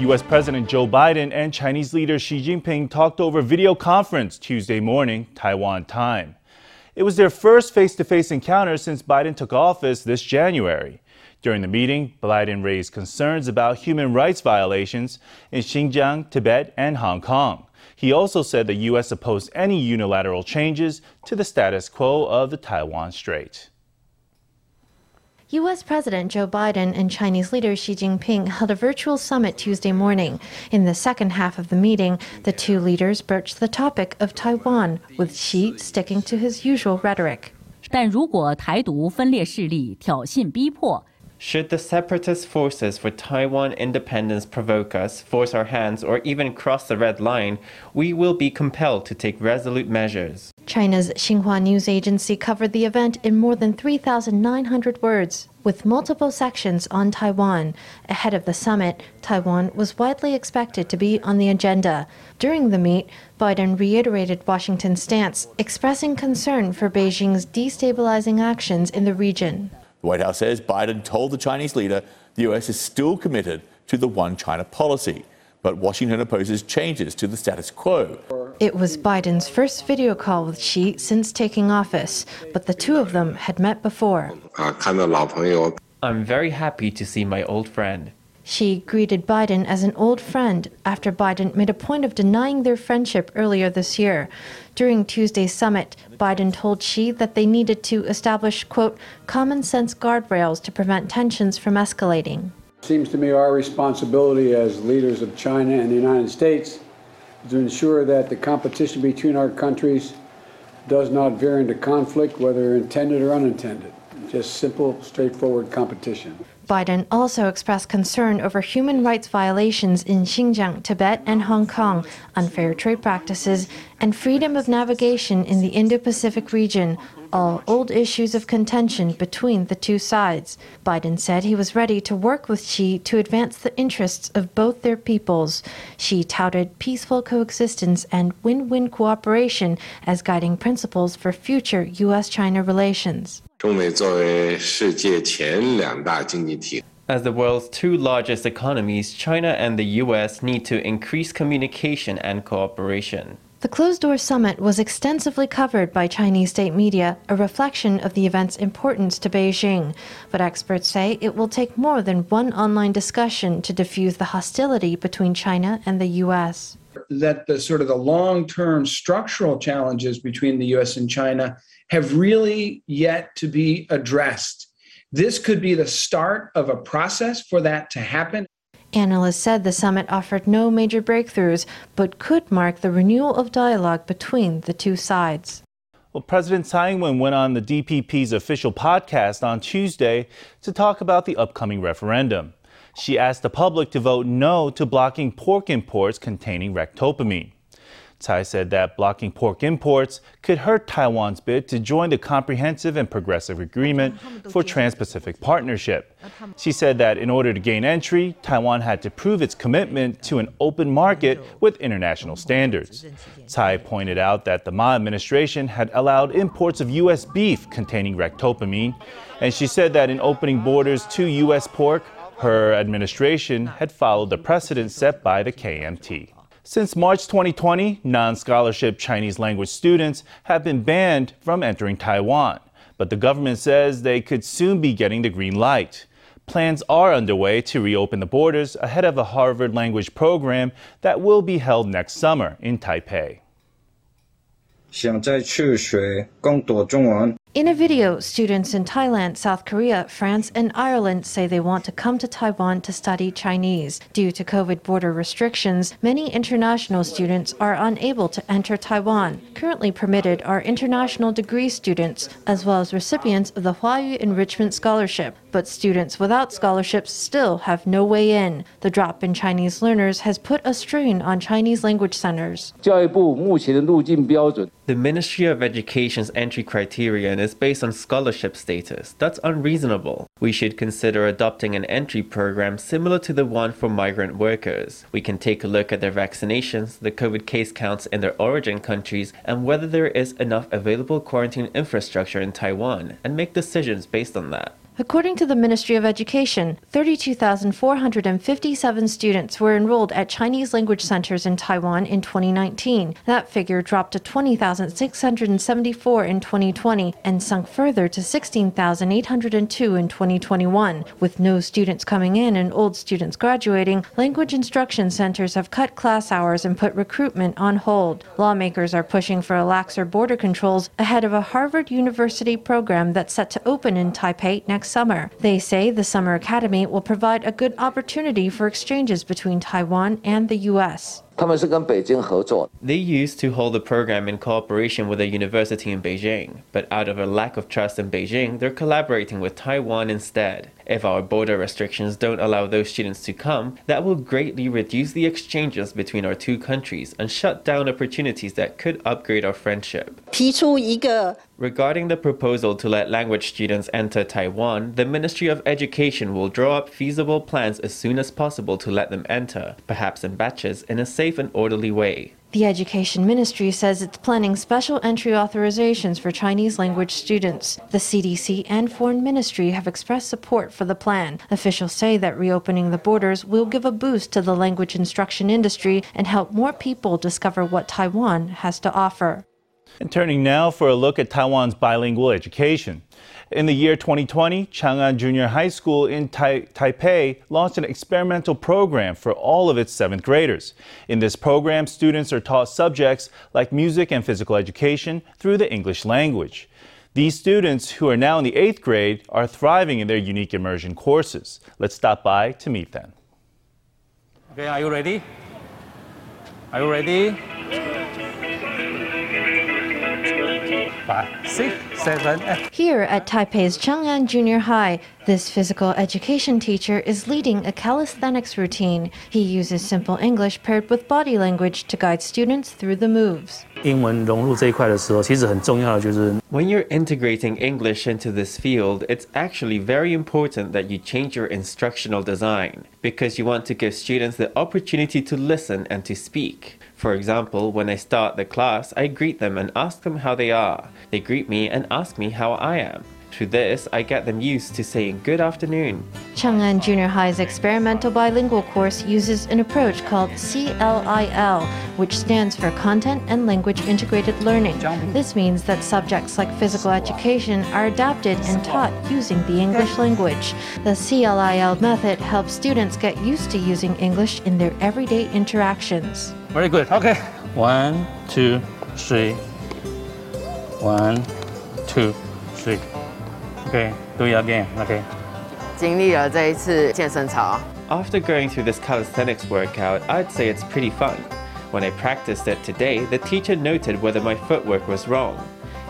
U.S. President Joe Biden and Chinese leader Xi Jinping talked over video conference Tuesday morning, Taiwan time. It was their first face to face encounter since Biden took office this January. During the meeting, Biden raised concerns about human rights violations in Xinjiang, Tibet, and Hong Kong. He also said the U.S. opposed any unilateral changes to the status quo of the Taiwan Strait. U.S. President Joe Biden and Chinese leader Xi Jinping held a virtual summit Tuesday morning. In the second half of the meeting, the two leaders broached the topic of Taiwan, with Xi sticking to his usual rhetoric. 但如果台独分裂势力挑衅逼迫， should the separatist forces for Taiwan independence provoke us, force our hands, or even cross the red line, we will be compelled to take resolute measures. China's Xinhua news agency covered the event in more than 3,900 words, with multiple sections on Taiwan. Ahead of the summit, Taiwan was widely expected to be on the agenda. During the meet, Biden reiterated Washington's stance, expressing concern for Beijing's destabilizing actions in the region. The White House says Biden told the Chinese leader the U.S. is still committed to the one China policy, but Washington opposes changes to the status quo. It was Biden's first video call with Xi since taking office, but the two of them had met before. Uh, I'm very happy to see my old friend. Xi greeted Biden as an old friend after Biden made a point of denying their friendship earlier this year. During Tuesday's summit, Biden told Xi that they needed to establish, quote, common sense guardrails to prevent tensions from escalating. Seems to me our responsibility as leaders of China and the United States is to ensure that the competition between our countries does not veer into conflict, whether intended or unintended. Just simple, straightforward competition. Biden also expressed concern over human rights violations in Xinjiang, Tibet, and Hong Kong, unfair trade practices, and freedom of navigation in the Indo Pacific region, all old issues of contention between the two sides. Biden said he was ready to work with Xi to advance the interests of both their peoples. Xi touted peaceful coexistence and win win cooperation as guiding principles for future U.S. China relations. As the world's two largest economies, China and the US need to increase communication and cooperation. The closed door summit was extensively covered by Chinese state media, a reflection of the event's importance to Beijing. But experts say it will take more than one online discussion to diffuse the hostility between China and the U.S that the sort of the long-term structural challenges between the US and China have really yet to be addressed. This could be the start of a process for that to happen. Analysts said the summit offered no major breakthroughs, but could mark the renewal of dialogue between the two sides. Well, President Tsai Ing-wen went on the DPP's official podcast on Tuesday to talk about the upcoming referendum. She asked the public to vote no to blocking pork imports containing ractopamine. Tsai said that blocking pork imports could hurt Taiwan's bid to join the Comprehensive and Progressive Agreement for Trans-Pacific Partnership. She said that in order to gain entry, Taiwan had to prove its commitment to an open market with international standards. Tsai pointed out that the Ma administration had allowed imports of U.S. beef containing ractopamine, and she said that in opening borders to U.S. pork, her administration had followed the precedent set by the KMT. Since March 2020, non scholarship Chinese language students have been banned from entering Taiwan. But the government says they could soon be getting the green light. Plans are underway to reopen the borders ahead of a Harvard language program that will be held next summer in Taipei. 想再去学攻读中文。 in a video, students in Thailand, South Korea, France, and Ireland say they want to come to Taiwan to study Chinese. Due to COVID border restrictions, many international students are unable to enter Taiwan. Currently permitted are international degree students, as well as recipients of the Huayu Enrichment Scholarship. But students without scholarships still have no way in. The drop in Chinese learners has put a strain on Chinese language centers. The Ministry of Education's entry criterion is based on scholarship status. That's unreasonable. We should consider adopting an entry program similar to the one for migrant workers. We can take a look at their vaccinations, the COVID case counts in their origin countries, and whether there is enough available quarantine infrastructure in Taiwan, and make decisions based on that. According to the Ministry of Education, 32,457 students were enrolled at Chinese language centers in Taiwan in 2019. That figure dropped to 20,674 in 2020 and sunk further to 16,802 in 2021. With no students coming in and old students graduating, language instruction centers have cut class hours and put recruitment on hold. Lawmakers are pushing for a laxer border controls ahead of a Harvard University program that's set to open in Taipei next summer. They say the Summer Academy will provide a good opportunity for exchanges between Taiwan and the U.S. They used to hold the program in cooperation with a university in Beijing, but out of a lack of trust in Beijing, they're collaborating with Taiwan instead. If our border restrictions don't allow those students to come, that will greatly reduce the exchanges between our two countries and shut down opportunities that could upgrade our friendship. Regarding the proposal to let language students enter Taiwan, the Ministry of Education will draw up feasible plans as soon as possible to let them enter, perhaps in batches, in a safe and orderly way. The Education Ministry says it's planning special entry authorizations for Chinese language students. The CDC and Foreign Ministry have expressed support for the plan. Officials say that reopening the borders will give a boost to the language instruction industry and help more people discover what Taiwan has to offer. And turning now for a look at Taiwan's bilingual education. In the year 2020, Chang'an Junior High School in tai Taipei launched an experimental program for all of its seventh graders. In this program, students are taught subjects like music and physical education through the English language. These students, who are now in the eighth grade, are thriving in their unique immersion courses. Let's stop by to meet them. Okay, are you ready? Are you ready? Five, six, seven, eight. Here at Taipei's Chang'an Junior High, this physical education teacher is leading a calisthenics routine. He uses simple English paired with body language to guide students through the moves. 英文融入这一块的时候，其实很重要的就是 When you're integrating English into this field, it's actually very important that you change your instructional design because you want to give students the opportunity to listen and to speak. For example, when I start the class, I greet them and ask them how they are. They greet me and ask me how I am. Through this, I get them used to saying good afternoon. Chang'an Junior High's experimental bilingual course uses an approach called CLIL, which stands for Content and Language Integrated Learning. This means that subjects like physical education are adapted and taught using the English language. The CLIL method helps students get used to using English in their everyday interactions. very good. Okay, one, two, three. One, two, three. Okay, do it again. Okay. 经历了这一次健身操， After going through this calisthenics workout, I'd say it's pretty fun. When I practiced it today, the teacher noted whether my footwork was wrong.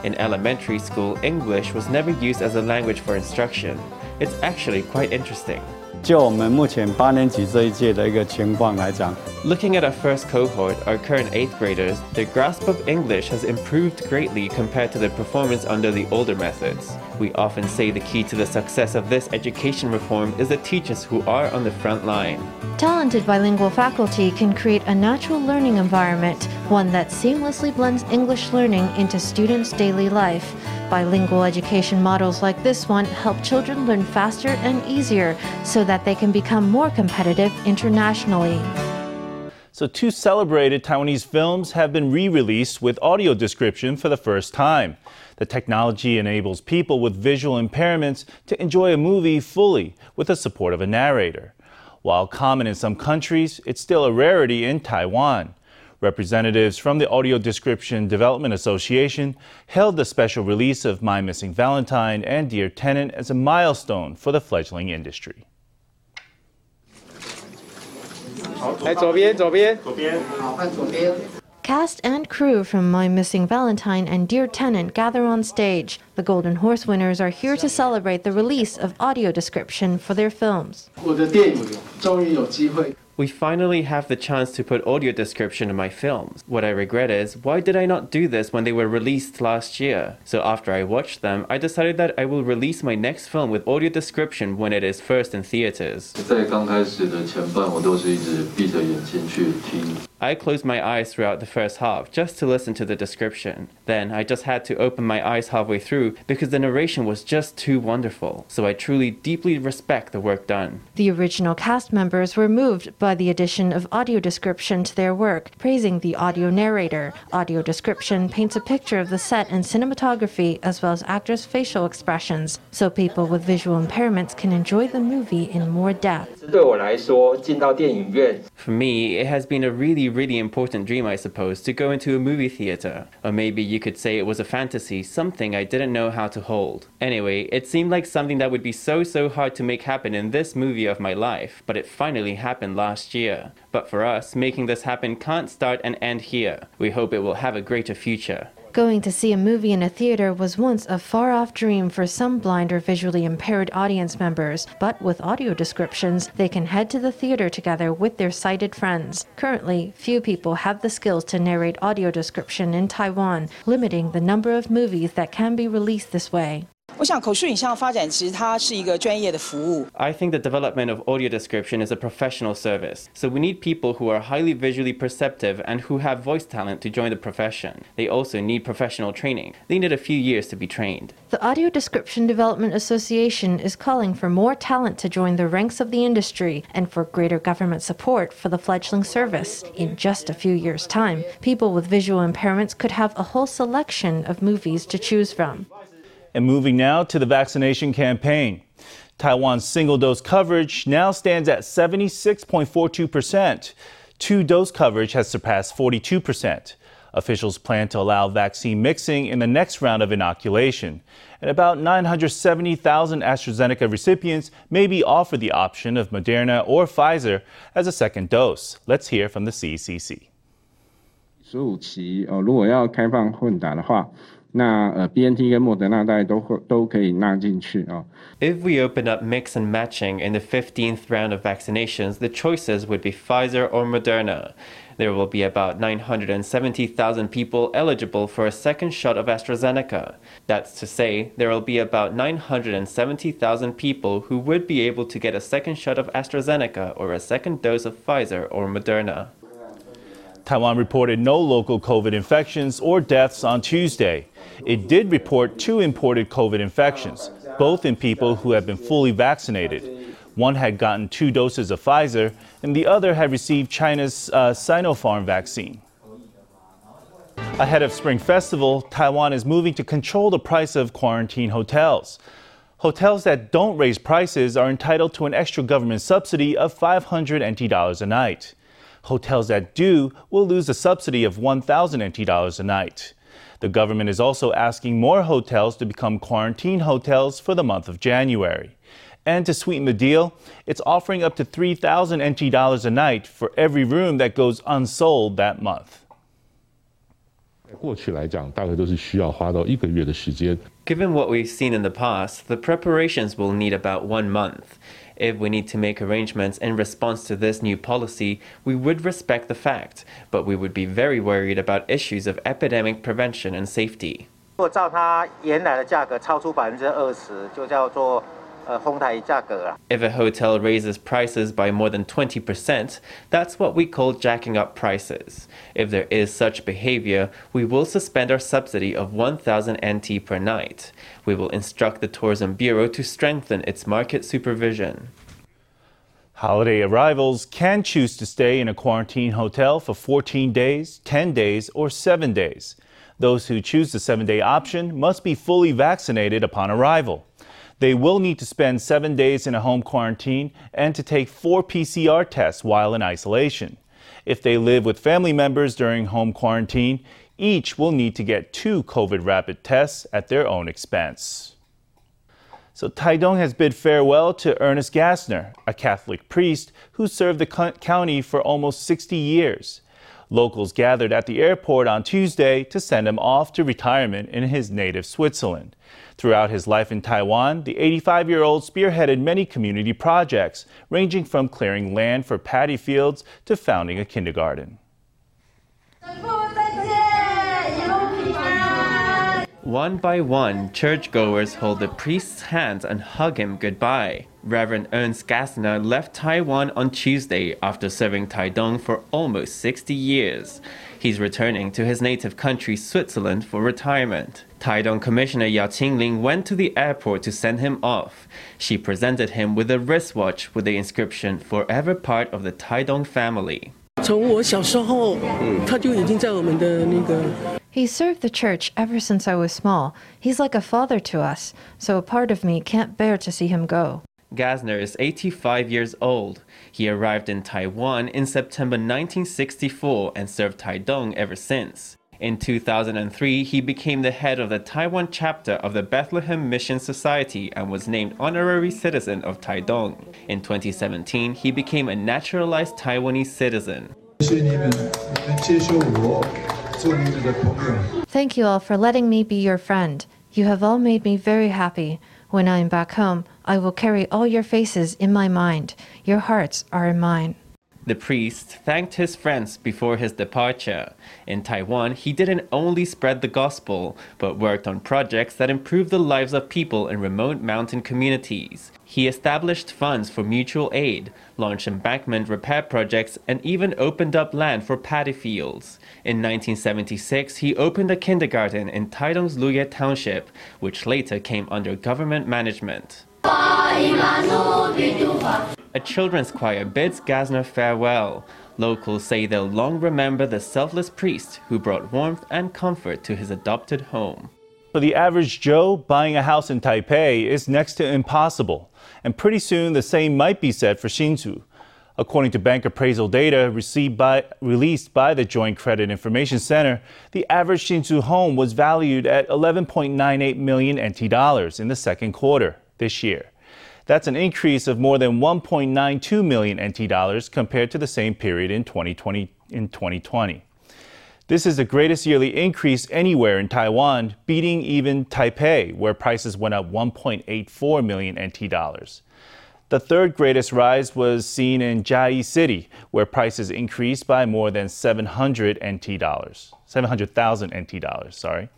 In elementary school, English was never used as a language for instruction. It's actually quite interesting. 就我们目前八年级这一届的一个情况来讲， Looking at our first cohort, our current 8th graders, their grasp of English has improved greatly compared to their performance under the older methods. We often say the key to the success of this education reform is the teachers who are on the front line. Talented bilingual faculty can create a natural learning environment, one that seamlessly blends English learning into students' daily life. Bilingual education models like this one help children learn faster and easier so that they can become more competitive internationally. So, two celebrated Taiwanese films have been re released with audio description for the first time. The technology enables people with visual impairments to enjoy a movie fully with the support of a narrator. While common in some countries, it's still a rarity in Taiwan. Representatives from the Audio Description Development Association hailed the special release of My Missing Valentine and Dear Tenant as a milestone for the fledgling industry. 来左边，左边， Cast and crew from My Missing Valentine and Dear Tenant gather on stage. The Golden Horse winners are here to celebrate the release of audio description for their films. 我的电影终于有机会 We finally have the chance to put audio description in my films. What I regret is, why did I not do this when they were released last year? So after I watched them, I decided that I will release my next film with audio description when it is first in theaters. 在刚开始的前半，我都是一直闭着眼睛去听 I closed my eyes throughout the first half just to listen to the description. Then I just had to open my eyes halfway through because the narration was just too wonderful. So I truly deeply respect the work done. The original cast members were moved by the addition of audio description to their work, praising the audio narrator. Audio description paints a picture of the set and cinematography as well as actors' facial expressions, so people with visual impairments can enjoy the movie in more depth. For me, it has been a really, really important dream, I suppose, to go into a movie theater. Or maybe you could say it was a fantasy, something I didn't know how to hold. Anyway, it seemed like something that would be so, so hard to make happen in this movie of my life, but it finally happened last year. But for us, making this happen can't start and end here. We hope it will have a greater future. Going to see a movie in a theater was once a far off dream for some blind or visually impaired audience members, but with audio descriptions, they can head to the theater together with their sighted friends. Currently, few people have the skills to narrate audio description in Taiwan, limiting the number of movies that can be released this way. I think the development of audio description is a professional service. So we need people who are highly visually perceptive and who have voice talent to join the profession. They also need professional training. They need a few years to be trained. The Audio Description Development Association is calling for more talent to join the ranks of the industry and for greater government support for the fledgling service. In just a few years' time, people with visual impairments could have a whole selection of movies to choose from. And moving now to the vaccination campaign. Taiwan's single dose coverage now stands at 76.42%. Two dose coverage has surpassed 42%. Officials plan to allow vaccine mixing in the next round of inoculation. And about 970,000 AstraZeneca recipients may be offered the option of Moderna or Pfizer as a second dose. Let's hear from the CCC. 十五期呃，如果要开放混打的话， 那呃 BNT 跟莫德纳大概都会都可以纳进去啊。 If we open up mix and matching in the 15th round of vaccinations, the choices would be Pfizer or Moderna. There will be about 970,000 people eligible for a second shot of AstraZeneca. That's to say, there will be about 970,000 people who would be able to get a second shot of AstraZeneca or a second dose of Pfizer or Moderna. Taiwan reported no local COVID infections or deaths on Tuesday. It did report two imported COVID infections, both in people who have been fully vaccinated. One had gotten two doses of Pfizer, and the other had received China's uh, Sinopharm vaccine. Ahead of Spring Festival, Taiwan is moving to control the price of quarantine hotels. Hotels that don't raise prices are entitled to an extra government subsidy of 500 NT dollars a night. Hotels that do will lose a subsidy of 1,000 NT dollars a night. The government is also asking more hotels to become quarantine hotels for the month of January. And to sweeten the deal, it's offering up to 3,000 NT dollars a night for every room that goes unsold that month. 过去来讲，大概都是需要花到一个月的时间。 Given what we've seen in the past, the preparations will need about one month. If we need to make arrangements in response to this new policy, we would respect the fact, but we would be very worried about issues of epidemic prevention and safety. 如果照它原来的价格超出百分之二十，就叫做呃哄抬价格了。 if a hotel raises prices by more than 20%, that's what we call jacking up prices. If there is such behavior, we will suspend our subsidy of 1,000 NT per night. We will instruct the Tourism Bureau to strengthen its market supervision. Holiday arrivals can choose to stay in a quarantine hotel for 14 days, 10 days, or 7 days. Those who choose the 7 day option must be fully vaccinated upon arrival. They will need to spend 7 days in a home quarantine and to take 4 PCR tests while in isolation. If they live with family members during home quarantine, each will need to get two COVID rapid tests at their own expense. So Taidong has bid farewell to Ernest Gassner, a Catholic priest who served the co- county for almost 60 years. Locals gathered at the airport on Tuesday to send him off to retirement in his native Switzerland. Throughout his life in Taiwan, the 85 year old spearheaded many community projects, ranging from clearing land for paddy fields to founding a kindergarten. One by one, churchgoers hold the priest's hands and hug him goodbye. Reverend Ernst Gassner left Taiwan on Tuesday after serving Taidong for almost 60 years. He's returning to his native country, Switzerland, for retirement. Taidong Commissioner Yao Qingling went to the airport to send him off. She presented him with a wristwatch with the inscription Forever Part of the Taidong Family. He served the church ever since I was small. He's like a father to us, so a part of me can't bear to see him go. Gassner is 85 years old. He arrived in Taiwan in September 1964 and served Taidong ever since. In 2003, he became the head of the Taiwan chapter of the Bethlehem Mission Society and was named honorary citizen of Taidong. In 2017, he became a naturalized Taiwanese citizen. Thank you all for letting me be your friend. You have all made me very happy. When I am back home, I will carry all your faces in my mind. Your hearts are in mine. The priest thanked his friends before his departure. In Taiwan, he didn't only spread the gospel, but worked on projects that improved the lives of people in remote mountain communities. He established funds for mutual aid, launched embankment repair projects, and even opened up land for paddy fields. In 1976, he opened a kindergarten in Taidong's Luye Township, which later came under government management. A children's choir bids Gassner farewell. Locals say they'll long remember the selfless priest who brought warmth and comfort to his adopted home. For the average Joe, buying a house in Taipei is next to impossible. And pretty soon, the same might be said for Hsinchu. According to bank appraisal data by, released by the Joint Credit Information Center, the average Hsinchu home was valued at 11.98 million NT dollars in the second quarter this year. That's an increase of more than 1.92 million NT dollars compared to the same period in 2020 in 2020. This is the greatest yearly increase anywhere in Taiwan, beating even Taipei, where prices went up 1.84 million NT dollars. The third greatest rise was seen in Chiayi City, where prices increased by more than 700 NT dollars, 700,000 NT dollars, sorry.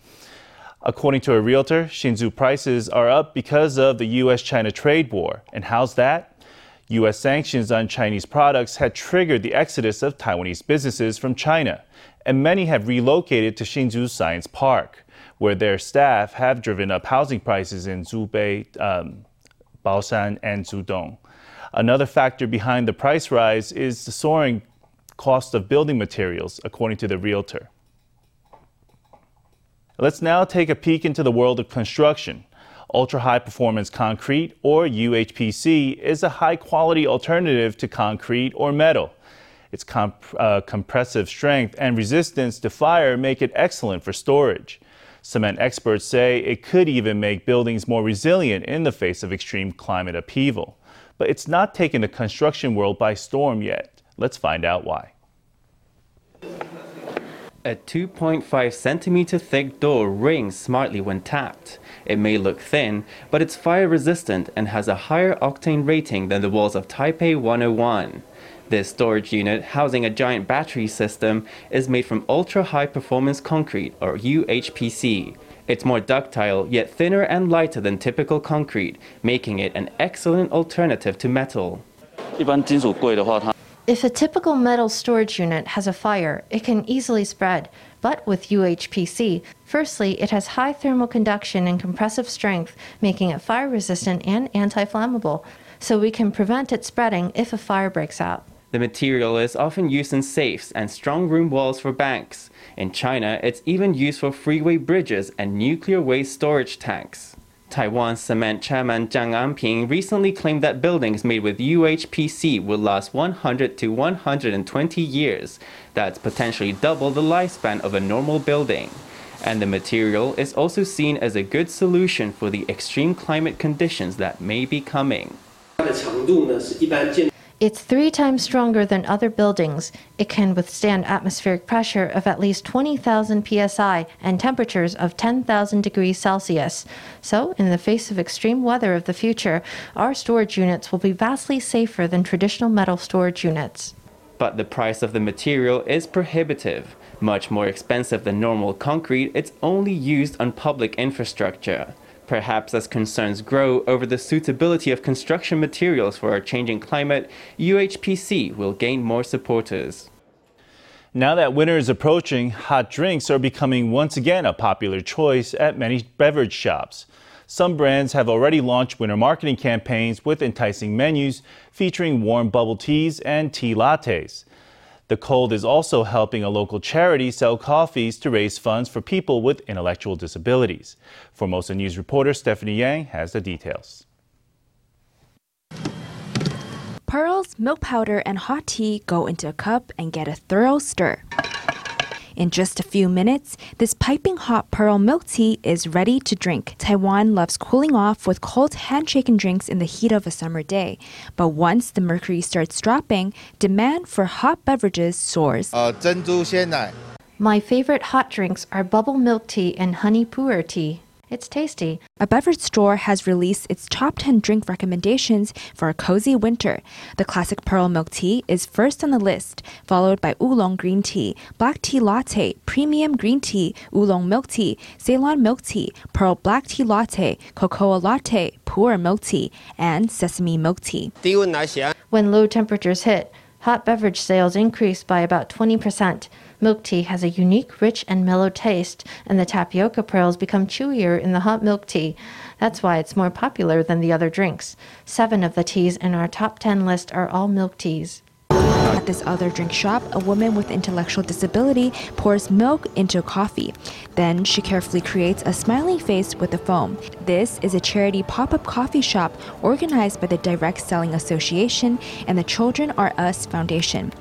According to a realtor, Hsinchu prices are up because of the U.S. China trade war. And how's that? U.S. sanctions on Chinese products had triggered the exodus of Taiwanese businesses from China, and many have relocated to Hsinchu Science Park, where their staff have driven up housing prices in Zhubei, um, Baoshan, and Zhudong. Another factor behind the price rise is the soaring cost of building materials, according to the realtor. Let's now take a peek into the world of construction. Ultra high performance concrete, or UHPC, is a high quality alternative to concrete or metal. Its comp uh, compressive strength and resistance to fire make it excellent for storage. Cement experts say it could even make buildings more resilient in the face of extreme climate upheaval. But it's not taken the construction world by storm yet. Let's find out why. A 2.5 centimeter thick door rings smartly when tapped. It may look thin, but it's fire resistant and has a higher octane rating than the walls of Taipei 101. This storage unit, housing a giant battery system, is made from ultra high performance concrete, or UHPC. It's more ductile, yet thinner and lighter than typical concrete, making it an excellent alternative to metal. 一般金属柜的话，它 if a typical metal storage unit has a fire, it can easily spread. But with UHPC, firstly, it has high thermal conduction and compressive strength, making it fire resistant and anti flammable, so we can prevent it spreading if a fire breaks out. The material is often used in safes and strong room walls for banks. In China, it's even used for freeway bridges and nuclear waste storage tanks. Taiwan Cement chairman Zhang Anping recently claimed that buildings made with UHPC will last 100 to 120 years. That's potentially double the lifespan of a normal building. And the material is also seen as a good solution for the extreme climate conditions that may be coming. It's three times stronger than other buildings. It can withstand atmospheric pressure of at least 20,000 psi and temperatures of 10,000 degrees Celsius. So, in the face of extreme weather of the future, our storage units will be vastly safer than traditional metal storage units. But the price of the material is prohibitive. Much more expensive than normal concrete, it's only used on public infrastructure. Perhaps as concerns grow over the suitability of construction materials for our changing climate, UHPC will gain more supporters. Now that winter is approaching, hot drinks are becoming once again a popular choice at many beverage shops. Some brands have already launched winter marketing campaigns with enticing menus featuring warm bubble teas and tea lattes. The cold is also helping a local charity sell coffees to raise funds for people with intellectual disabilities. Formosa News reporter Stephanie Yang has the details. Pearls, milk powder, and hot tea go into a cup and get a thorough stir. In just a few minutes, this piping hot pearl milk tea is ready to drink. Taiwan loves cooling off with cold handshaken drinks in the heat of a summer day. But once the mercury starts dropping, demand for hot beverages soars. Uh, My favorite hot drinks are bubble milk tea and honey pu'er tea. It's tasty. A beverage store has released its top 10 drink recommendations for a cozy winter. The classic pearl milk tea is first on the list, followed by oolong green tea, black tea latte, premium green tea, oolong milk tea, Ceylon milk tea, pearl black tea latte, cocoa latte, pu'er milk tea, and sesame milk tea. When low temperatures hit, hot beverage sales increase by about 20%. Milk tea has a unique, rich, and mellow taste, and the tapioca pearls become chewier in the hot milk tea. That's why it's more popular than the other drinks. Seven of the teas in our top 10 list are all milk teas. At this other drink shop, a woman with intellectual disability pours milk into coffee. Then she carefully creates a smiling face with the foam. This is a charity pop up coffee shop organized by the Direct Selling Association and the Children Are Us Foundation.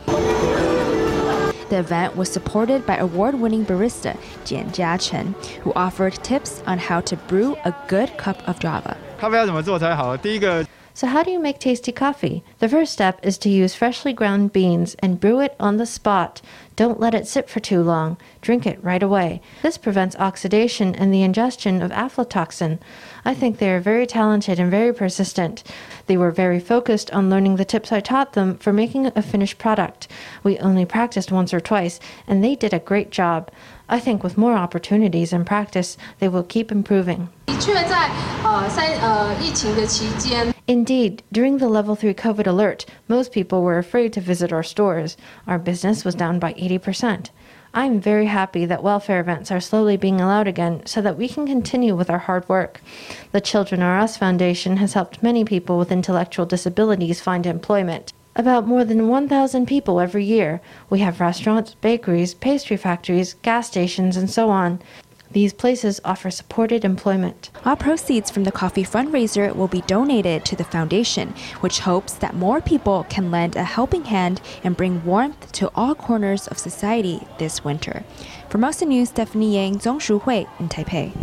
The event was supported by award winning barista Jian Jiachen, who offered tips on how to brew a good cup of java. So, how do you make tasty coffee? The first step is to use freshly ground beans and brew it on the spot. Don't let it sit for too long. Drink it right away. This prevents oxidation and the ingestion of aflatoxin. I think they are very talented and very persistent. They were very focused on learning the tips I taught them for making a finished product. We only practiced once or twice, and they did a great job. I think with more opportunities and practice, they will keep improving. Indeed, during the level 3 COVID alert, most people were afraid to visit our stores. Our business was down by 80%. I'm very happy that welfare events are slowly being allowed again so that we can continue with our hard work. The Children Are Us Foundation has helped many people with intellectual disabilities find employment. About more than 1,000 people every year. We have restaurants, bakeries, pastry factories, gas stations, and so on. These places offer supported employment. All proceeds from the coffee fundraiser will be donated to the foundation, which hopes that more people can lend a helping hand and bring warmth to all corners of society this winter. For Formosa News, Stephanie Yang, Zongshu Hui in Taipei.